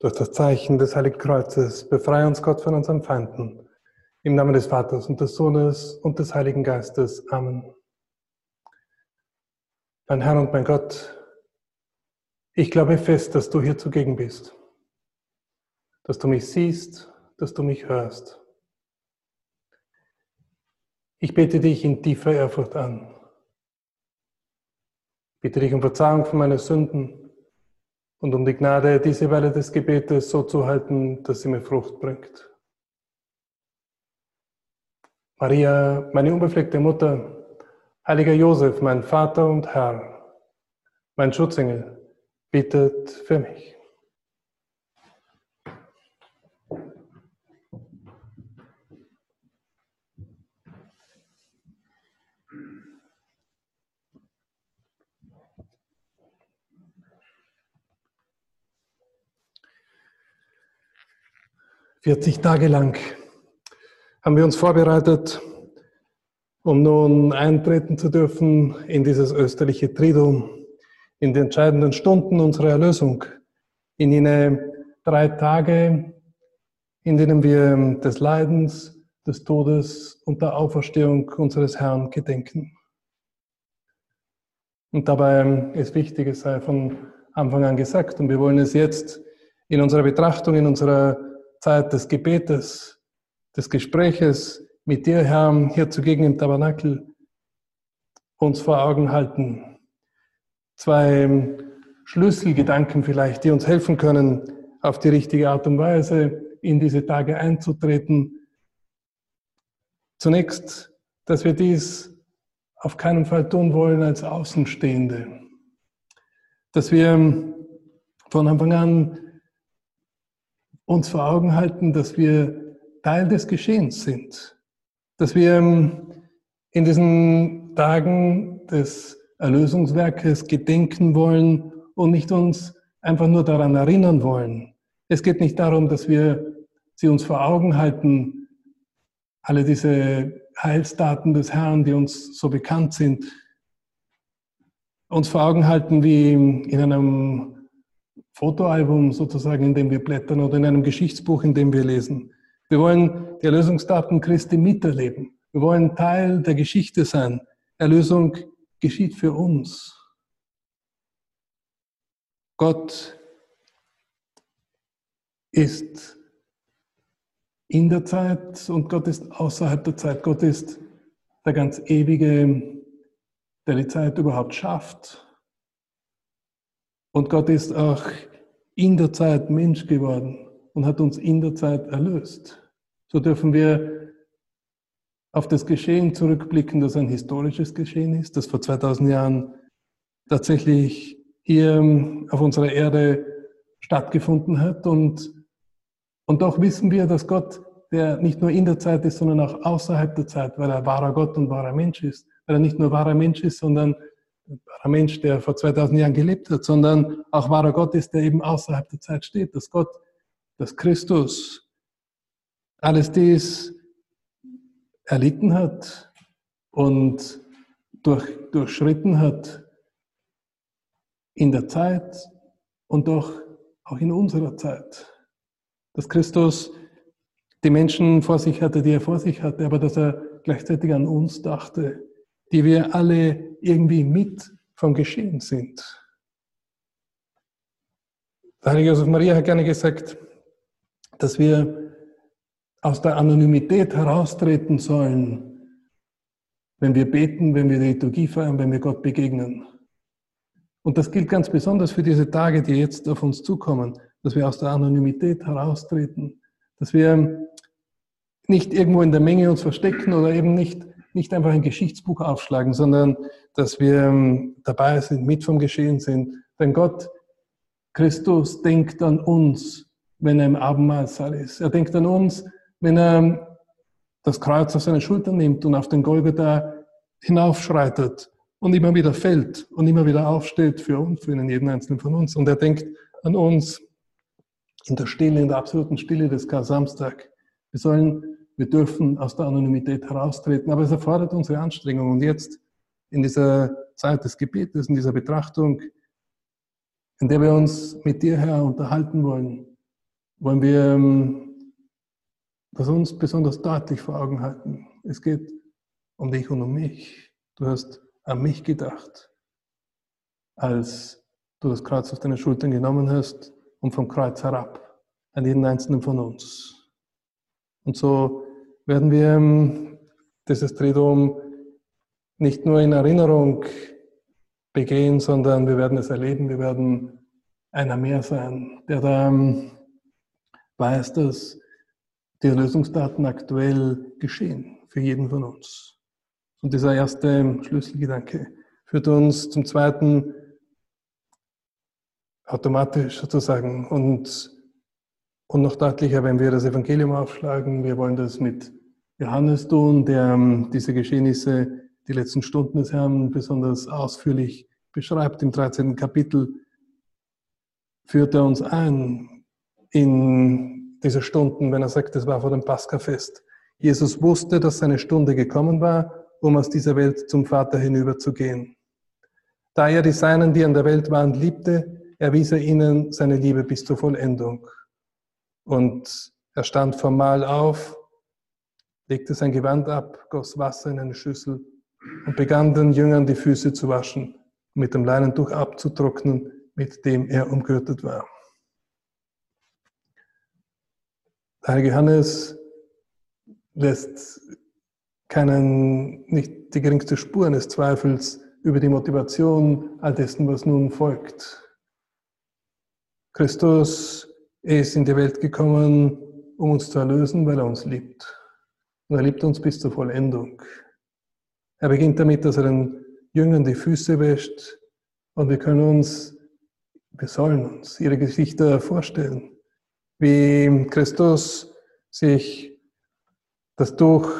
Durch das Zeichen des Heiligen Kreuzes befreie uns Gott von unseren Feinden. Im Namen des Vaters und des Sohnes und des Heiligen Geistes. Amen. Mein Herr und mein Gott, ich glaube fest, dass du hier zugegen bist, dass du mich siehst, dass du mich hörst. Ich bete dich in tiefer Ehrfurcht an. Bitte dich um Verzeihung für meine Sünden und um die Gnade, diese Weile des Gebetes so zu halten, dass sie mir Frucht bringt. Maria, meine unbefleckte Mutter, heiliger Josef, mein Vater und Herr, mein Schutzengel, bittet für mich. 40 Tage lang haben wir uns vorbereitet, um nun eintreten zu dürfen in dieses österliche Triduum, in die entscheidenden Stunden unserer Erlösung, in jene drei Tage, in denen wir des Leidens, des Todes und der Auferstehung unseres Herrn gedenken. Und dabei ist wichtig, es sei von Anfang an gesagt, und wir wollen es jetzt in unserer Betrachtung, in unserer Zeit des Gebetes, des Gespräches mit dir, Herr, hier zugegen im Tabernakel uns vor Augen halten. Zwei Schlüsselgedanken vielleicht, die uns helfen können, auf die richtige Art und Weise in diese Tage einzutreten. Zunächst, dass wir dies auf keinen Fall tun wollen als Außenstehende. Dass wir von Anfang an uns vor Augen halten, dass wir Teil des Geschehens sind, dass wir ähm, in diesen Tagen des Erlösungswerkes gedenken wollen und nicht uns einfach nur daran erinnern wollen. Es geht nicht darum, dass wir sie uns vor Augen halten, alle diese Heilsdaten des Herrn, die uns so bekannt sind, uns vor Augen halten wie in einem Fotoalbum sozusagen, in dem wir blättern oder in einem Geschichtsbuch, in dem wir lesen. Wir wollen die Erlösungsdaten Christi miterleben. Wir wollen Teil der Geschichte sein. Erlösung geschieht für uns. Gott ist in der Zeit und Gott ist außerhalb der Zeit. Gott ist der ganz ewige, der die Zeit überhaupt schafft. Und Gott ist auch in der Zeit Mensch geworden und hat uns in der Zeit erlöst. So dürfen wir auf das Geschehen zurückblicken, das ein historisches Geschehen ist, das vor 2000 Jahren tatsächlich hier auf unserer Erde stattgefunden hat. Und, und doch wissen wir, dass Gott, der nicht nur in der Zeit ist, sondern auch außerhalb der Zeit, weil er wahrer Gott und wahrer Mensch ist, weil er nicht nur wahrer Mensch ist, sondern wahrer Mensch, der vor 2000 Jahren gelebt hat, sondern auch wahrer Gott ist, der eben außerhalb der Zeit steht, dass Gott, dass Christus alles dies erlitten hat und durch, durchschritten hat in der Zeit und doch auch in unserer Zeit. Dass Christus die Menschen vor sich hatte, die er vor sich hatte, aber dass er gleichzeitig an uns dachte, die wir alle irgendwie mit vom Geschehen sind. Der heilige Josef Maria hat gerne gesagt, dass wir aus der Anonymität heraustreten sollen, wenn wir beten, wenn wir die Liturgie feiern, wenn wir Gott begegnen. Und das gilt ganz besonders für diese Tage, die jetzt auf uns zukommen, dass wir aus der Anonymität heraustreten, dass wir nicht irgendwo in der Menge uns verstecken oder eben nicht nicht einfach ein Geschichtsbuch aufschlagen, sondern dass wir ähm, dabei sind, mit vom Geschehen sind. Denn Gott, Christus, denkt an uns, wenn er im Abendmahlsaal ist. Er denkt an uns, wenn er das Kreuz auf seine Schultern nimmt und auf den Golgatha hinaufschreitet und immer wieder fällt und immer wieder aufsteht für uns, für jeden einzelnen von uns. Und er denkt an uns in der Stille, in der absoluten Stille des Kar-Samstag. Wir sollen wir dürfen aus der Anonymität heraustreten, aber es erfordert unsere Anstrengung. Und jetzt in dieser Zeit des Gebetes, in dieser Betrachtung, in der wir uns mit dir, Herr, unterhalten wollen, wollen wir ähm, das uns besonders deutlich vor Augen halten. Es geht um dich und um mich. Du hast an mich gedacht, als du das Kreuz auf deine Schultern genommen hast und vom Kreuz herab an jeden einzelnen von uns. Und so werden wir ähm, dieses Triduum nicht nur in Erinnerung begehen, sondern wir werden es erleben, wir werden einer mehr sein, der da ähm, weiß, dass die Erlösungsdaten aktuell geschehen für jeden von uns. Und dieser erste Schlüsselgedanke führt uns zum zweiten automatisch sozusagen und, und noch deutlicher, wenn wir das Evangelium aufschlagen. Wir wollen das mit Johannes tun, der ähm, diese Geschehnisse, die letzten Stunden des Herrn besonders ausführlich beschreibt. Im 13. Kapitel führt er uns ein in diese Stunden, wenn er sagt, es war vor dem Paskafest. Jesus wusste, dass seine Stunde gekommen war, um aus dieser Welt zum Vater hinüberzugehen. Da er die Seinen, die an der Welt waren, liebte, erwies er ihnen seine Liebe bis zur Vollendung. Und er stand formal auf, legte sein Gewand ab, goss Wasser in eine Schüssel und begann den Jüngern die Füße zu waschen, mit dem Leinentuch abzutrocknen, mit dem er umgürtet war. Der heilige Johannes lässt keinen, nicht die geringste Spur eines Zweifels über die Motivation all dessen, was nun folgt. Christus ist in die Welt gekommen, um uns zu erlösen, weil er uns liebt. Und er liebt uns bis zur Vollendung. Er beginnt damit, dass er den Jüngern die Füße wäscht und wir können uns, wir sollen uns ihre Gesichter vorstellen, wie Christus sich das Tuch,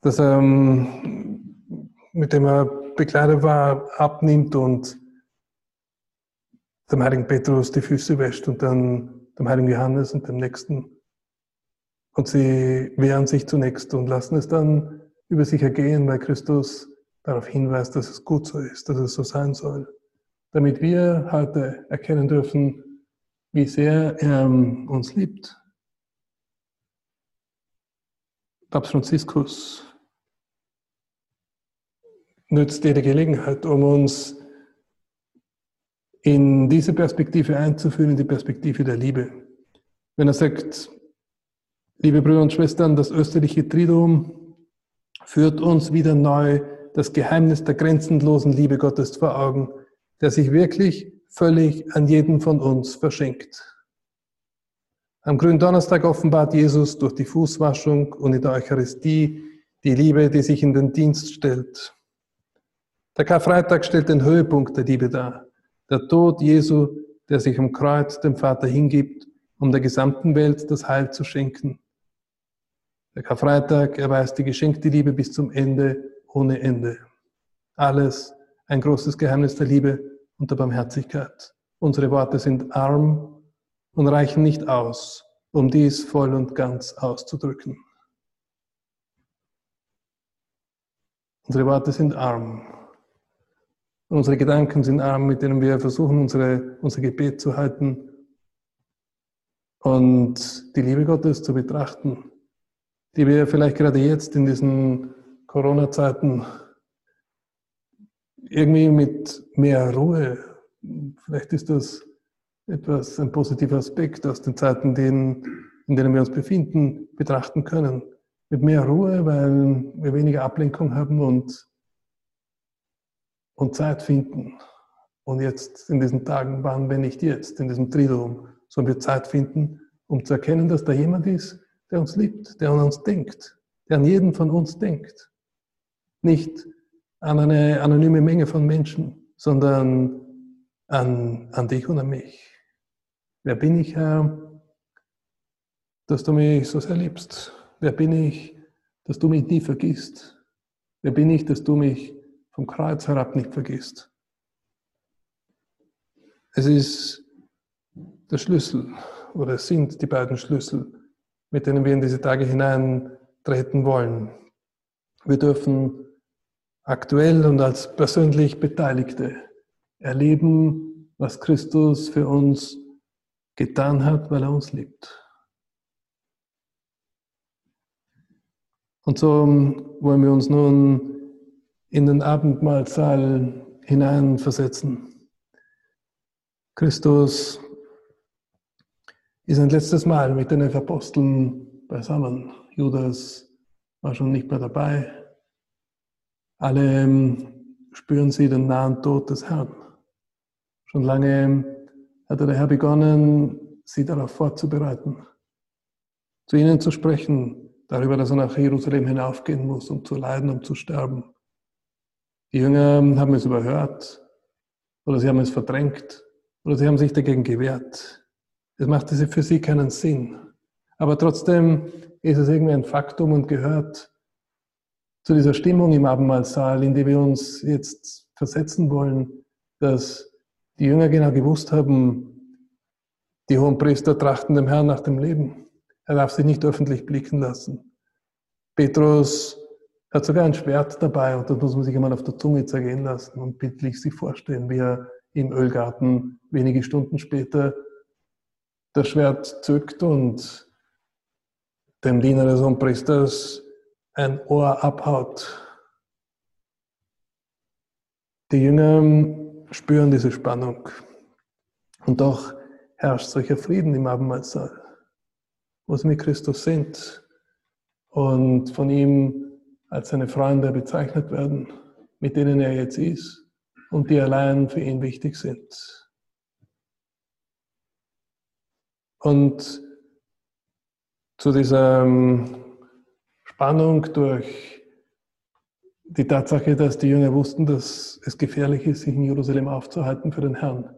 das er, mit dem er bekleidet war, abnimmt und dem heiligen Petrus die Füße wäscht und dann dem heiligen Johannes und dem nächsten. Und sie wehren sich zunächst und lassen es dann über sich ergehen, weil Christus darauf hinweist, dass es gut so ist, dass es so sein soll. Damit wir heute erkennen dürfen, wie sehr er uns liebt. Papst Franziskus nützt jede Gelegenheit, um uns in diese Perspektive einzuführen, in die Perspektive der Liebe. Wenn er sagt, liebe Brüder und Schwestern, das österliche Triduum führt uns wieder neu das Geheimnis der grenzenlosen Liebe Gottes vor Augen, der sich wirklich völlig an jeden von uns verschenkt. Am Gründonnerstag offenbart Jesus durch die Fußwaschung und in der Eucharistie die Liebe, die sich in den Dienst stellt. Der Karfreitag stellt den Höhepunkt der Liebe dar. Der Tod Jesu, der sich am Kreuz dem Vater hingibt, um der gesamten Welt das Heil zu schenken. Der Karfreitag erweist die geschenkte Liebe bis zum Ende ohne Ende. Alles ein großes Geheimnis der Liebe und der Barmherzigkeit. Unsere Worte sind arm und reichen nicht aus, um dies voll und ganz auszudrücken. Unsere Worte sind arm unsere Gedanken sind arm, mit denen wir versuchen, unsere, unser Gebet zu halten und die Liebe Gottes zu betrachten, die wir vielleicht gerade jetzt in diesen Corona-Zeiten irgendwie mit mehr Ruhe, vielleicht ist das etwas, ein positiver Aspekt aus den Zeiten, in denen wir uns befinden, betrachten können. Mit mehr Ruhe, weil wir weniger Ablenkung haben und und Zeit finden. Und jetzt in diesen Tagen, wann, wenn nicht jetzt, in diesem Triduum, sollen wir Zeit finden, um zu erkennen, dass da jemand ist, der uns liebt, der an uns denkt, der an jeden von uns denkt. Nicht an eine anonyme Menge von Menschen, sondern an, an dich und an mich. Wer bin ich, Herr, dass du mich so sehr liebst? Wer bin ich, dass du mich nie vergisst? Wer bin ich, dass du mich vom Kreuz herab nicht vergisst. Es ist der Schlüssel oder es sind die beiden Schlüssel, mit denen wir in diese Tage hineintreten wollen. Wir dürfen aktuell und als persönlich Beteiligte erleben, was Christus für uns getan hat, weil er uns liebt. Und so ähm, wollen wir uns nun in den Abendmahlsaal hineinversetzen. Christus ist ein letztes Mal mit den Aposteln beisammen. Judas war schon nicht mehr dabei. Alle ähm, spüren sie den nahen Tod des Herrn. Schon lange hatte der Herr begonnen, sie darauf vorzubereiten, zu ihnen zu sprechen, darüber, dass er nach Jerusalem hinaufgehen muss, um zu leiden, um zu sterben. Die Jünger haben es überhört oder sie haben es verdrängt oder sie haben sich dagegen gewehrt. Es machte für sie keinen Sinn. Aber trotzdem ist es irgendwie ein Faktum und gehört zu dieser Stimmung im Abendmahlsaal, in die wir uns jetzt versetzen wollen, dass die Jünger genau gewusst haben, die hohen Priester trachten dem Herrn nach dem Leben. Er darf sich nicht öffentlich blicken lassen. Petrus hat sogar ein Schwert dabei und das muss man sich einmal auf der Zunge zergehen lassen und bildlich sich vorstellen, wie er im Ölgarten wenige Stunden später das Schwert zückt und dem Diener des Hohenpriesters ein Ohr abhaut. Die Jünger spüren diese Spannung. Und doch herrscht solcher Frieden im Abendmahlsaal, wo sie mit Christus sind und von ihm als seine Freunde bezeichnet werden, mit denen er jetzt ist und die allein für ihn wichtig sind. Und zu dieser ähm, Spannung durch die Tatsache, dass die Jünger wussten, dass es gefährlich ist, sich in Jerusalem aufzuhalten für den Herrn.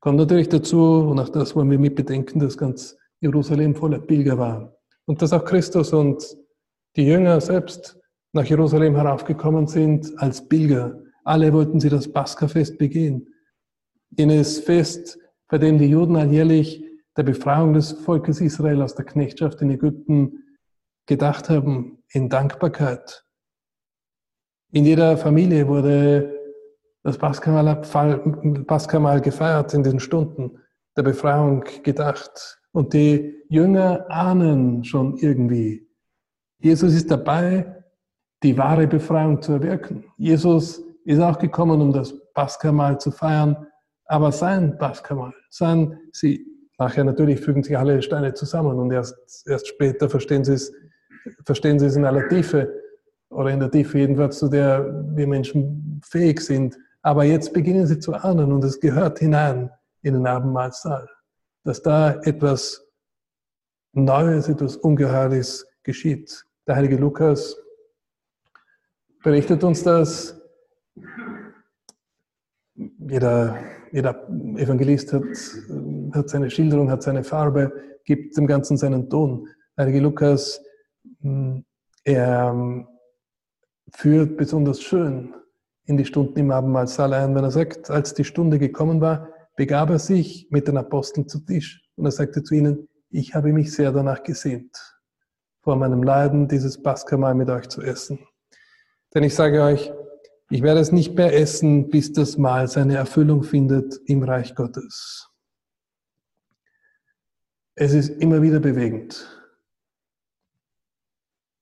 Kommt natürlich dazu, und auch das wollen wir mit bedenken, dass ganz Jerusalem voller Pilger war. Und dass auch Christus und die Jünger selbst nach Jerusalem heraufgekommen sind als Pilger. Alle wollten sie das Paschafest begehen. Jenes Fest, bei dem die Juden alljährlich der Befreiung des Volkes Israel aus der Knechtschaft in Ägypten gedacht haben, in Dankbarkeit. In jeder Familie wurde das Paschamahl gefeiert in den Stunden der Befreiung gedacht. Und die Jünger ahnen schon irgendwie, Jesus ist dabei, die wahre Befreiung zu erwirken. Jesus ist auch gekommen, um das Paschamahl zu feiern, aber sein Paschamahl, sein, sie Nachher natürlich fügen sich alle Steine zusammen und erst, erst später verstehen sie, es, verstehen sie es in aller Tiefe oder in der Tiefe jedenfalls, zu der wir Menschen fähig sind. Aber jetzt beginnen sie zu ahnen und es gehört hinein in den Abendmahlsaal, dass da etwas Neues, etwas Ungeheuerliches geschieht. Der heilige Lukas berichtet uns das. Jeder jeder Evangelist hat, hat seine Schilderung, hat seine Farbe, gibt dem Ganzen seinen Ton. Heilige Lukas, hm, er hm, führt besonders schön in die Stunden im Abendmahlsaal ein, wenn er sagt, als die Stunde gekommen war, begab er sich mit den Aposteln zu Tisch und er sagte zu ihnen, ich habe mich sehr danach gesehnt, vor meinem Leiden dieses Paschamahl mit euch zu essen. Denn ich sage euch, ich werde es nicht mehr essen, bis das Mahl seine Erfüllung findet im Reich Gottes. Es ist immer wieder bewegend.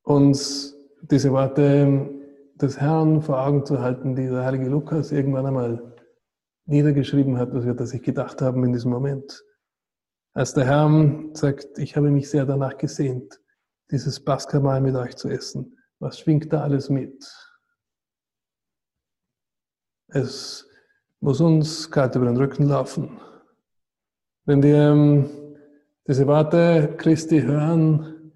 Uns diese Worte des Herrn vor Augen zu halten, die der heilige Lukas irgendwann einmal niedergeschrieben hat, was wir das sich gedacht haben in diesem Moment. Als der Herr sagt, ich habe mich sehr danach gesehnt, dieses Paschamahl mit euch zu essen. Was schwingt da alles mit? Es muss uns kalt über den Rücken laufen. Wenn wir ähm, diese Worte Christi hören,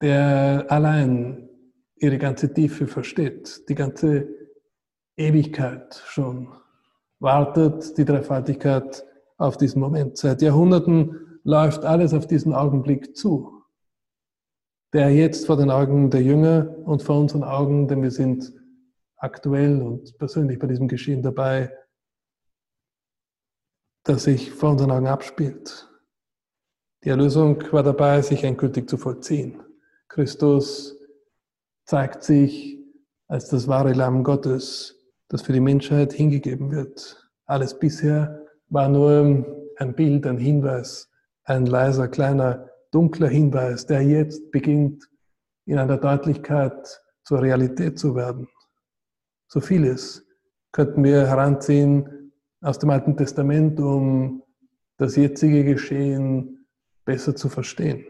der allein ihre ganze Tiefe versteht, die ganze Ewigkeit schon, wartet die Dreifaltigkeit auf diesen Moment. Seit Jahrhunderten läuft alles auf diesen Augenblick zu, der jetzt vor den Augen der Jünger und vor unseren Augen, denn wir sind aktuell und persönlich bei diesem Geschehen dabei, das sich vor unseren Augen abspielt. Die Erlösung war dabei, sich endgültig zu vollziehen. Christus zeigt sich als das wahre Lamm Gottes, das für die Menschheit hingegeben wird. Alles bisher war nur ein Bild, ein Hinweis, ein leiser, kleiner, dunkler Hinweis, der jetzt beginnt in einer Deutlichkeit zur Realität zu werden. So vieles könnten wir heranziehen aus dem Alten Testament, um das jetzige Geschehen besser zu verstehen.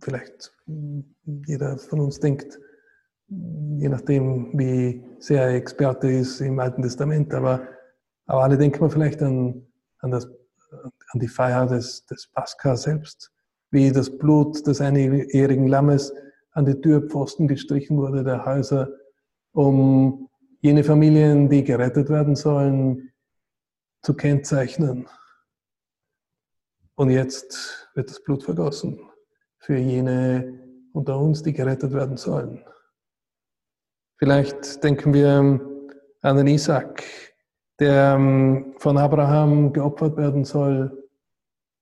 Vielleicht jeder von uns denkt, je nachdem, wie sehr er Experte ist im Alten Testament, aber, aber alle denken wir vielleicht an, an, das, an die Feier des, des Pascha selbst, wie das Blut des einjährigen Lammes an die Türpfosten gestrichen wurde der Häuser, um jene Familien, die gerettet werden sollen, zu kennzeichnen. Und jetzt wird das Blut vergossen für jene unter uns, die gerettet werden sollen. Vielleicht denken wir an den Isaac, der ähm, von Abraham geopfert werden soll,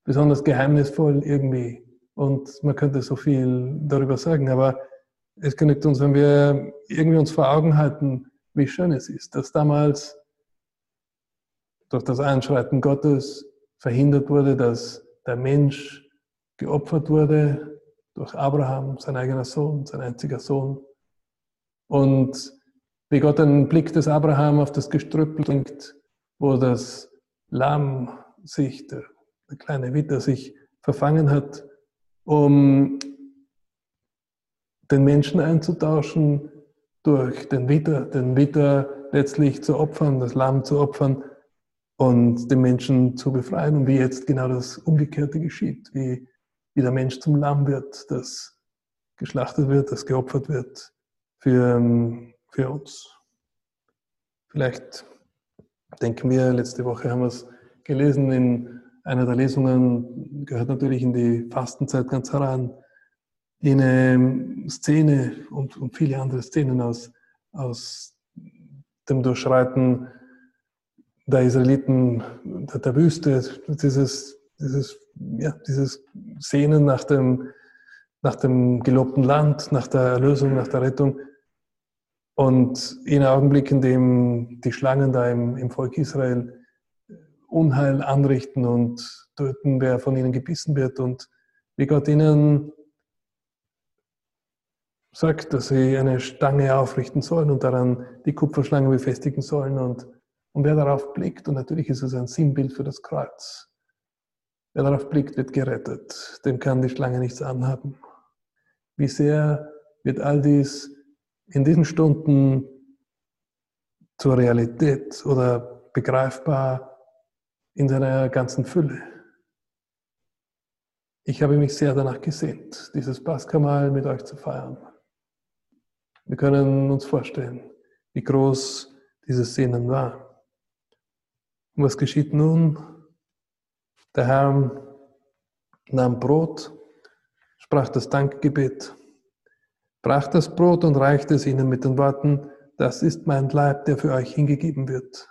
besonders geheimnisvoll irgendwie. Und man könnte so viel darüber sagen, aber es genügt uns, wenn wir irgendwie uns vor Augen halten, wie schön es ist, dass damals durch das Einschreiten Gottes verhindert wurde, dass der Mensch geopfert wurde durch Abraham, sein eigener Sohn, sein einziger Sohn. Und wie Gott einen Blick des Abraham auf das Gestrüpp lenkt, wo das Lamm sich, der, der kleine Witter sich verfangen hat, um den Menschen einzutauschen durch den Witter, den Witter letztlich zu opfern, das Lamm zu opfern und den Menschen zu befreien. Und wie jetzt genau das Umgekehrte geschieht, wie, wie der Mensch zum Lamm wird, das geschlachtet wird, das geopfert wird für, ähm, für uns. Vielleicht denken wir, letzte Woche haben wir es gelesen, in einer der Lesungen gehört natürlich in die Fastenzeit ganz heran, in eine Szene und, und viele andere Szenen aus, aus dem Durchschreiten der Israeliten der, der Wüste, dieses, dieses, ja, dieses Sehnen nach dem, nach dem gelobten Land, nach der Erlösung, nach der Rettung. Und in einem Augenblick, in dem die Schlangen da im, im Volk Israel Unheil anrichten und töten, wer von ihnen gebissen wird und wie Gott ihnen sagt, dass sie eine Stange aufrichten sollen und daran die Kupferschlange befestigen sollen und, und wer darauf blickt, und natürlich ist es ein Sinnbild für das Kreuz, wer darauf blickt, wird gerettet, dem kann die Schlange nichts anhaben. Wie sehr wird all dies in diesen Stunden zur Realität oder begreifbar in seiner ganzen Fülle. Ich habe mich sehr danach gesehnt, dieses Paschamal mit euch zu feiern. Wir können uns vorstellen, wie groß dieses Sehnen war. Und was geschieht nun? Der Herr nahm Brot, sprach das Dankgebet brach das Brot und reichte es ihnen mit den Worten, das ist mein Leib, der für euch hingegeben wird.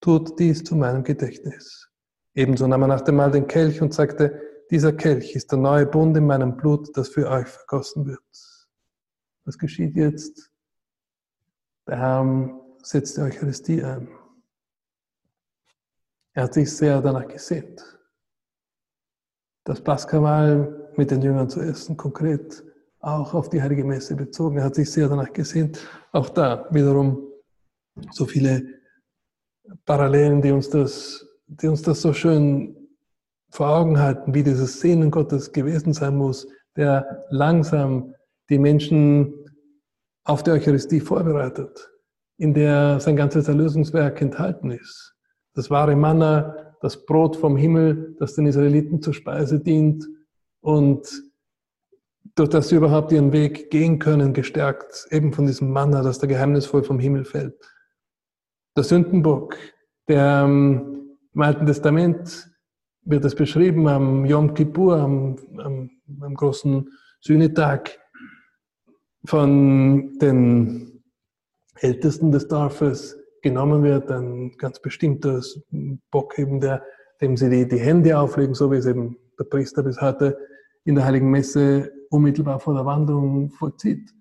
Tut dies zu meinem Gedächtnis. Ebenso nahm er nach dem Mahl den Kelch und sagte, dieser Kelch ist der neue Bund in meinem Blut, das für euch vergossen wird. Was geschieht jetzt? Der Herr setzt die Eucharistie ein. Er hat sich sehr danach gesehnt, das Paschamahl mit den Jüngern zu essen, konkret auch auf die Heilige Messe bezogen. Er hat sich sehr danach gesehnt. Auch da wiederum so viele Parallelen, die uns das, die uns das so schön vor Augen halten, wie dieses Sehnen Gottes gewesen sein muss, der langsam die Menschen auf die Eucharistie vorbereitet, in der sein ganzes Erlösungswerk enthalten ist. Das wahre Manna, das Brot vom Himmel, das den Israeliten zur Speise dient und durch das sie überhaupt ihren Weg gehen können, gestärkt eben von diesem Manna, das da geheimnisvoll vom Himmel fällt. Der Sündenbock, der ähm, im Alten Testament wird es beschrieben am Yom Kippur, am, am, am großen Sühnetag, von den Ältesten des Dorfes genommen wird, ein ganz bestimmter Bock eben, der, dem sie die, die Hände auflegen, so wie es eben der Priester bis heute in der Heiligen Messe unmittelbar vor der Wandlung vollzieht,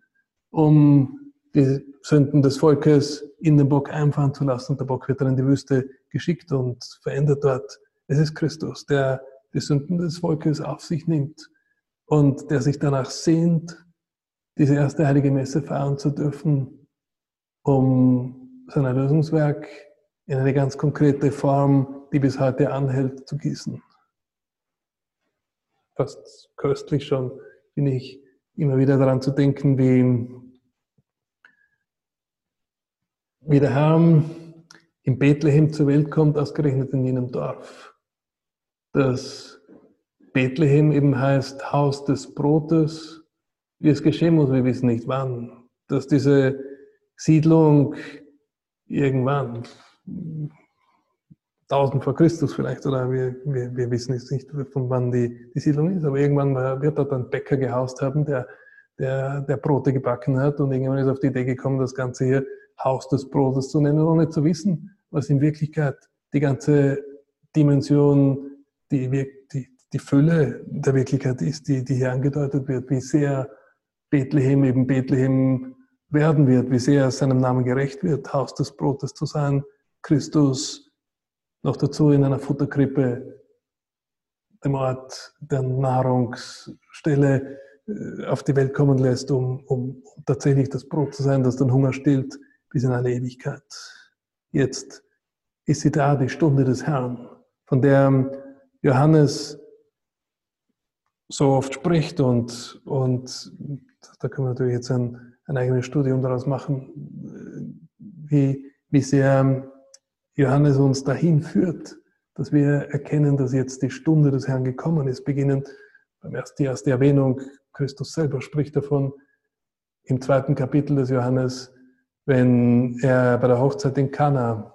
um die Sünden des Volkes in den Bock einfahren zu lassen. Der Bock wird dann in die Wüste geschickt und verändert dort. Es ist Christus, der die Sünden des Volkes auf sich nimmt und der sich danach sehnt, diese erste heilige Messe feiern zu dürfen, um sein Erlösungswerk in eine ganz konkrete Form, die bis heute anhält, zu gießen. Fast köstlich schon, bin ich immer wieder daran zu denken, wie, wie der Herr in Bethlehem zur Welt kommt, ausgerechnet in jenem Dorf. Das Bethlehem eben heißt Haus des Brotes. Wie es geschehen muss, wir wissen nicht wann. Dass diese Siedlung irgendwann, 1000 vor Christus vielleicht, oder wir, wir, wir wissen jetzt nicht, von wann die, die Siedlung ist, aber irgendwann wird dort ein Bäcker gehaust haben, der, der, der Brote gebacken hat und irgendwann ist auf die Idee gekommen, das Ganze hier Haus des Brotes zu nennen, ohne zu wissen, was in Wirklichkeit die ganze Dimension, die, die, die Fülle der Wirklichkeit ist, die, die hier angedeutet wird, wie sehr Bethlehem eben Bethlehem werden wird, wie sehr er seinem Namen gerecht wird, Haus des Brotes zu sein, Christus noch dazu in einer Futterkrippe, dem Ort der Nahrungsstelle äh, auf die Welt kommen lässt, um, um tatsächlich das Brot zu sein, das den Hunger stillt bis in alle Ewigkeit. Jetzt ist sie da, die Stunde des Herrn, von der Johannes so oft spricht und, und da können wir natürlich jetzt ein, ein eigenes Studium daraus machen, wie, wie sehr Johannes uns dahin führt, dass wir erkennen, dass jetzt die Stunde des Herrn gekommen ist, beginnend beim ersten, die erste Erwähnung, Christus selber spricht davon, im zweiten Kapitel des Johannes, wenn er bei der Hochzeit in Kana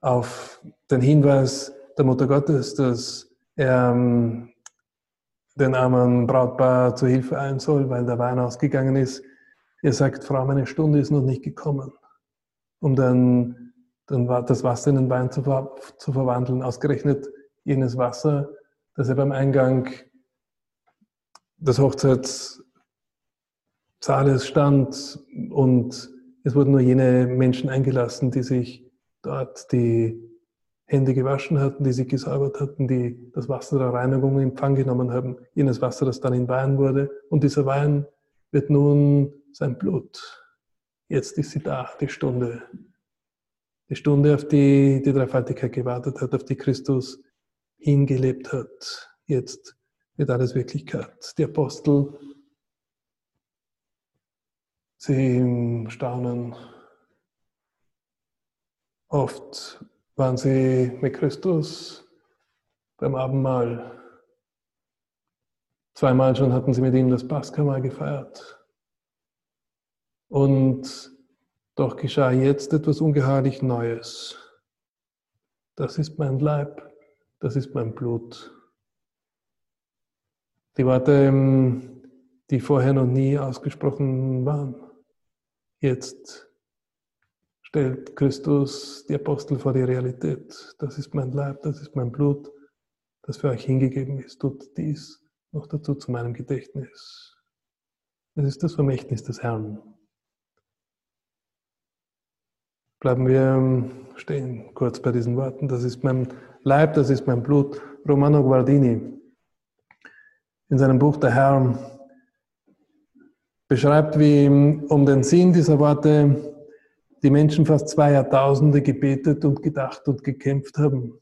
auf den Hinweis der Mutter Gottes, dass er ähm, den armen Brautpaar zur Hilfe ein soll, weil der Wein ausgegangen ist. Er sagt, Frau, meine Stunde ist noch nicht gekommen, um dann, dann das Wasser in den Wein zu, ver zu verwandeln. Ausgerechnet jenes Wasser, das er beim Eingang des Hochzeitssaales stand und es wurden nur jene Menschen eingelassen, die sich dort die Hände gewaschen hatten, die sich gesäubert hatten, die das Wasser der Reinigung in Empfang genommen haben, jenes Wasser, das dann in Wein wurde. Und dieser Wein wird nun sein Blut. Jetzt ist sie da, die Stunde. Die Stunde, auf die die Dreifaltigkeit gewartet hat, auf die Christus hingelebt hat. Jetzt wird alles Wirklichkeit. Die Apostel, sie staunen oft waren sie mit Christus beim Abendmahl. Zweimal schon hatten sie mit ihm das Paschamahl gefeiert. Und doch geschah jetzt etwas ungeheuerlich Neues. Das ist mein Leib, das ist mein Blut. Die Worte, ähm, die vorher noch nie ausgesprochen waren, jetzt stellt Christus die Apostel vor die Realität. Das ist mein Leib, das ist mein Blut, das für euch hingegeben ist. Tut dies noch dazu zu meinem Gedächtnis. Es ist das Vermächtnis des Herrn. Bleiben wir ähm, stehen kurz bei diesen Worten. Das ist mein Leib, das ist mein Blut. Romano Guardini in seinem Buch Der Herr beschreibt, wie um den Sinn dieser Worte die Menschen fast zwei Jahrtausende gebetet und gedacht und gekämpft haben.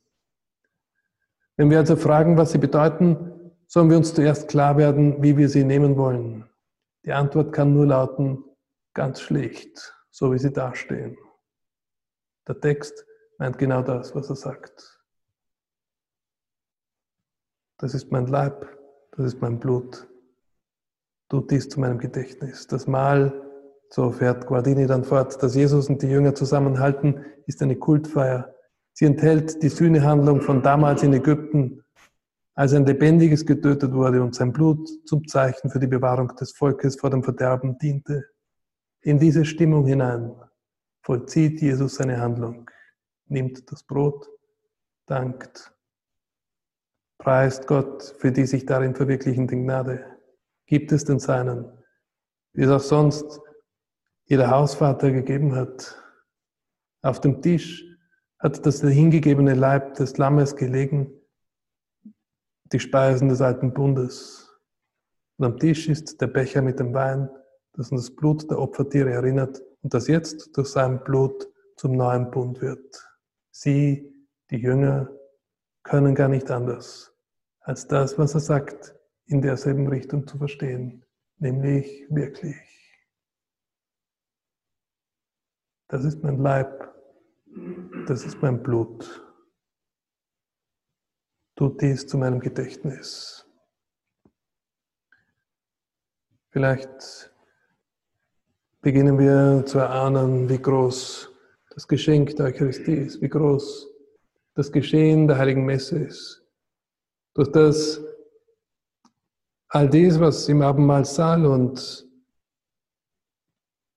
Wenn wir also fragen, was sie bedeuten, sollen wir uns zuerst klar werden, wie wir sie nehmen wollen. Die Antwort kann nur lauten, ganz schlecht, so wie sie dastehen. Der Text meint genau das, was er sagt. Das ist mein Leib, das ist mein Blut. Tut dies zu meinem Gedächtnis. Das Mahl so fährt Guardini dann fort, dass Jesus und die Jünger zusammenhalten, ist eine Kultfeier. Sie enthält die Sühnehandlung von damals in Ägypten, als ein Lebendiges getötet wurde und sein Blut zum Zeichen für die Bewahrung des Volkes vor dem Verderben diente. In diese Stimmung hinein vollzieht Jesus seine Handlung, nimmt das Brot, dankt, preist Gott für die sich darin verwirklichende Gnade, gibt es den Seinen, wie es auch sonst jeder Hausvater gegeben hat. Auf dem Tisch hat das hingegebene Leib des Lammes gelegen, die Speisen des alten Bundes. Und am Tisch ist der Becher mit dem Wein, das an das Blut der Opfertiere erinnert und das jetzt durch sein Blut zum neuen Bund wird. Sie, die Jünger, können gar nicht anders, als das, was er sagt, in derselben Richtung zu verstehen, nämlich wirklich. Das ist mein Leib, das ist mein Blut. Tut dies zu meinem Gedächtnis. Vielleicht beginnen wir zu erahnen, wie groß das Geschenk der Eucharistie ist, wie groß das Geschehen der Heiligen Messe ist. Durch das all dies, was im Abendmahlsaal und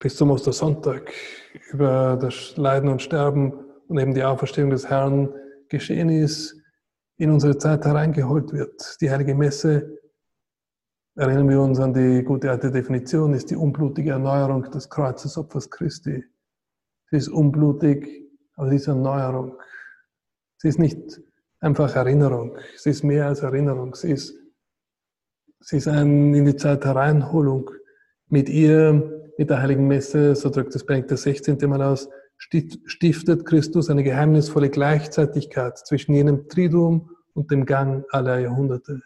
bis zum Ostersonntag über das Leiden und Sterben und eben die Auferstehung des Herrn geschehen ist, in unsere Zeit hereingeholt wird. Die Heilige Messe, erinnern wir uns an die gute alte Definition, ist die unblutige Erneuerung des Kreuzesopfers Christi. Sie ist unblutig, aber sie ist Erneuerung. Sie ist nicht einfach Erinnerung, sie ist mehr als Erinnerung. Sie ist, sie ist ein in die Zeit Hereinholung. Mit ihr, mit der Heiligen Messe, so drückt es Benedikt der 16. Mal aus, stiftet Christus eine geheimnisvolle Gleichzeitigkeit zwischen jenem Triduum und dem Gang aller Jahrhunderte.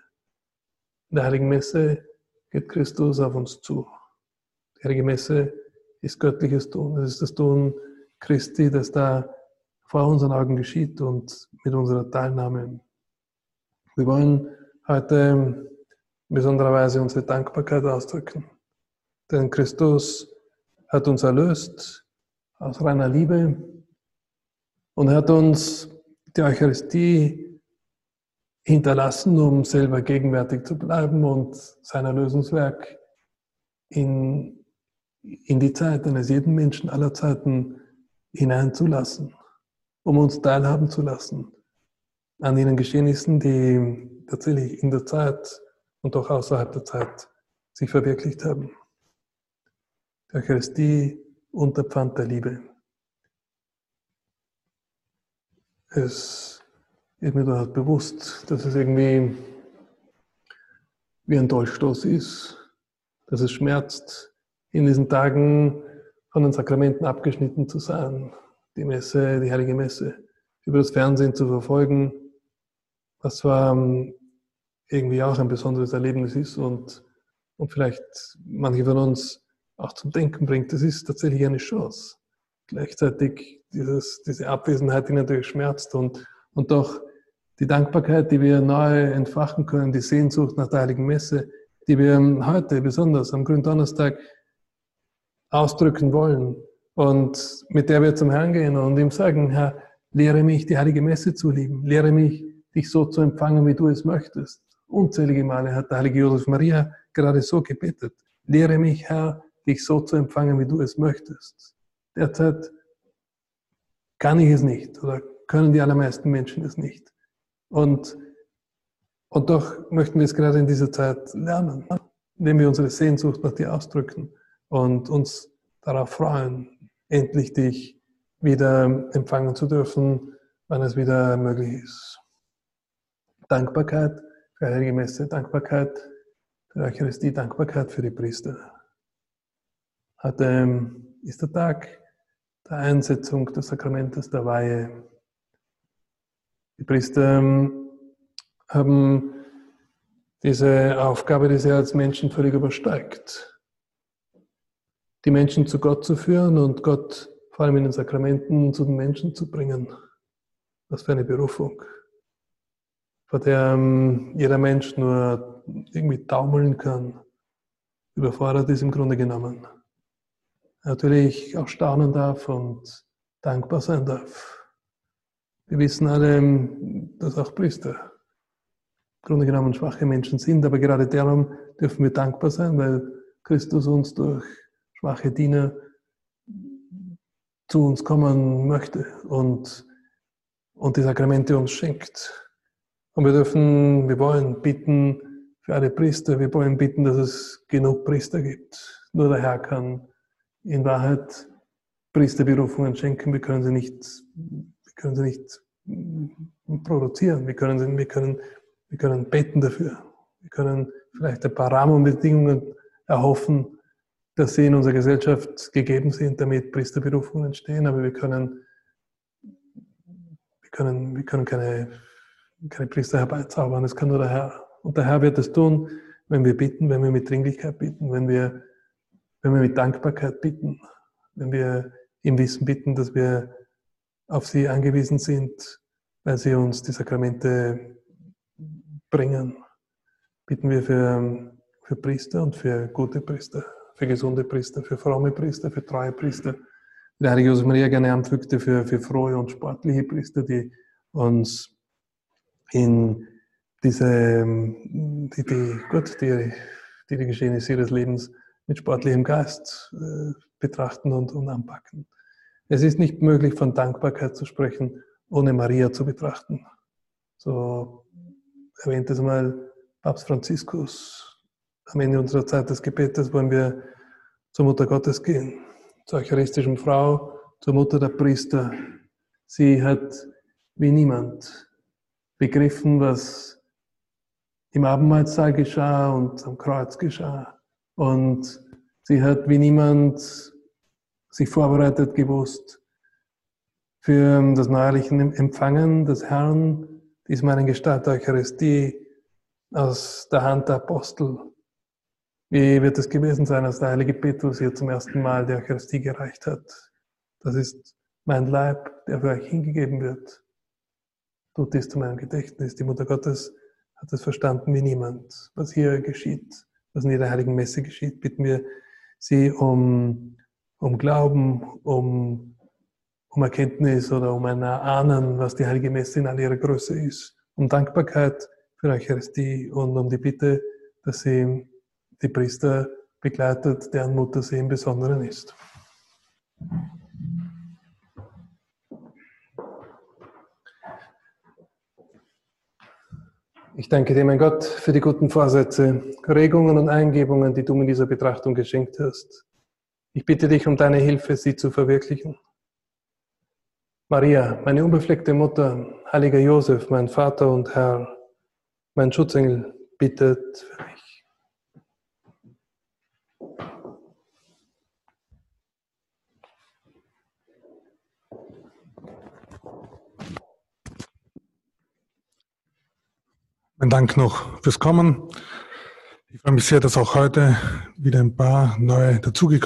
In der Heiligen Messe geht Christus auf uns zu. Die Heilige Messe ist göttliches Tun. Es ist das Tun Christi, das da vor unseren Augen geschieht und mit unserer Teilnahme. Wir wollen heute in besonderer Weise unsere Dankbarkeit ausdrücken. Denn Christus hat uns erlöst aus reiner Liebe und hat uns die Eucharistie hinterlassen, um selber gegenwärtig zu bleiben und sein Erlösungswerk in, in die Zeit eines jeden Menschen aller Zeiten hineinzulassen, um uns teilhaben zu lassen an jenen Geschehnissen, die tatsächlich in der Zeit und auch außerhalb der Zeit sich verwirklicht haben. Eucharistie Unterpfand der Liebe. Es ist mir dort bewusst, dass es irgendwie wie ein Dolchstoß ist, dass es schmerzt, in diesen Tagen von den Sakramenten abgeschnitten zu sein, die Messe, die Heilige Messe, über das Fernsehen zu verfolgen, was zwar ähm, irgendwie auch ein besonderes Erlebnis ist und, und vielleicht manche von uns auch zum Denken bringt. Das ist tatsächlich eine Chance. Gleichzeitig dieses, diese Abwesenheit, die natürlich schmerzt und, und doch die Dankbarkeit, die wir neu entfachen können, die Sehnsucht nach der Heiligen Messe, die wir heute besonders am Gründonnerstag ausdrücken wollen und mit der wir zum Herrn gehen und ihm sagen, Herr, lehre mich, die heilige Messe zu lieben, lehre mich, dich so zu empfangen, wie du es möchtest. Unzählige Male hat der heilige Josef Maria gerade so gebetet. Lehre mich, Herr, dich so zu empfangen, wie du es möchtest. Derzeit kann ich es nicht oder können die allermeisten Menschen es nicht. Und, und doch möchten wir es gerade in dieser Zeit lernen, indem wir unsere Sehnsucht nach dir ausdrücken und uns darauf freuen, endlich dich wieder empfangen zu dürfen, wann es wieder möglich ist. Dankbarkeit für Heilige Messe, Dankbarkeit für Eucharistie, Dankbarkeit für die Priester. Heute ähm, ist der Tag der Einsetzung des Sakramentes der Weihe. Die Priester ähm, haben diese Aufgabe, die sie als Menschen völlig übersteigt die Menschen zu Gott zu führen und Gott vor allem in den Sakramenten zu den Menschen zu bringen. Was für eine Berufung, vor der ähm, jeder Mensch nur irgendwie taumeln kann, überfordert ist im Grunde genommen. Natürlich auch staunen darf und dankbar sein darf. Wir wissen alle, dass auch Priester im Grunde genommen schwache Menschen sind, aber gerade darum dürfen wir dankbar sein, weil Christus uns durch schwache Diener zu uns kommen möchte und, und die Sakramente uns schenkt. Und wir dürfen, wir wollen bitten für alle Priester, wir wollen bitten, dass es genug Priester gibt. Nur der Herr kann in Wahrheit Priesterberufungen schenken. Wir können sie nicht, wir können sie nicht produzieren. Wir können, wir können, wir können beten dafür. Wir können vielleicht ein paar Rahmenbedingungen erhoffen, dass sie in unserer Gesellschaft gegeben sind, damit Priesterberufungen entstehen, aber wir können, wir können, wir können keine, keine Priester herbeizaubern, das kann nur der Herr. Und der Herr wird es tun, wenn wir bitten, wenn wir mit Dringlichkeit bitten, wenn wir, wenn wir mit Dankbarkeit bitten, wenn wir im Wissen bitten, dass wir auf sie angewiesen sind, weil sie uns die Sakramente bringen. Bitten wir für, für Priester und für gute Priester, für gesunde Priester, für fromme Priester, für treue Priester. Der Heilige Josef Maria gerne anfügte für, für frohe und sportliche Priester, die uns in diese, die, die, gut, die, die, die Geschehnisse ihres Lebens mit sportlichem Geist äh, betrachten und, und anpacken. Es ist nicht möglich, von Dankbarkeit zu sprechen, ohne Maria zu betrachten. So erwähnt es mal Papst Franziskus. Am Ende unserer Zeit des Gebetes wollen wir zur Mutter Gottes gehen, zur eucharistischen Frau, zur Mutter der Priester. Sie hat wie niemand begriffen, was im Abendmahlsaal geschah und am Kreuz geschah. Und sie hat wie niemand sich vorbereitet gewusst für das neuerliche Empfangen des Herrn, diesmal in Gestalt der Eucharistie aus der Hand der Apostel. Wie wird es gewesen sein, als der heilige Petrus ihr zum ersten Mal die Eucharistie gereicht hat? Das ist mein Leib, der für euch hingegeben wird. Tut dies zu meinem Gedächtnis. Die Mutter Gottes hat es verstanden wie niemand. Was hier geschieht, was in jeder heiligen Messe geschieht, bitten wir sie um um Glauben, um, um Erkenntnis oder um ein Ahnen, was die Heilige Messe in all ihrer Größe ist, um Dankbarkeit für Eucharistie und um die Bitte, dass sie die Priester begleitet, deren Mutter sie im Besonderen ist. Ich danke dir, mein Gott, für die guten Vorsätze, Regungen und Eingebungen, die du mir dieser Betrachtung geschenkt hast. Ich bitte dich um deine Hilfe, sie zu verwirklichen. Maria, meine unbefleckte Mutter, heiliger Josef, mein Vater und Herr, mein Schutzengel, bittet für mich. Mein Dank noch fürs Kommen. Ich freue mich sehr, dass auch heute wieder ein paar neue dazugekommen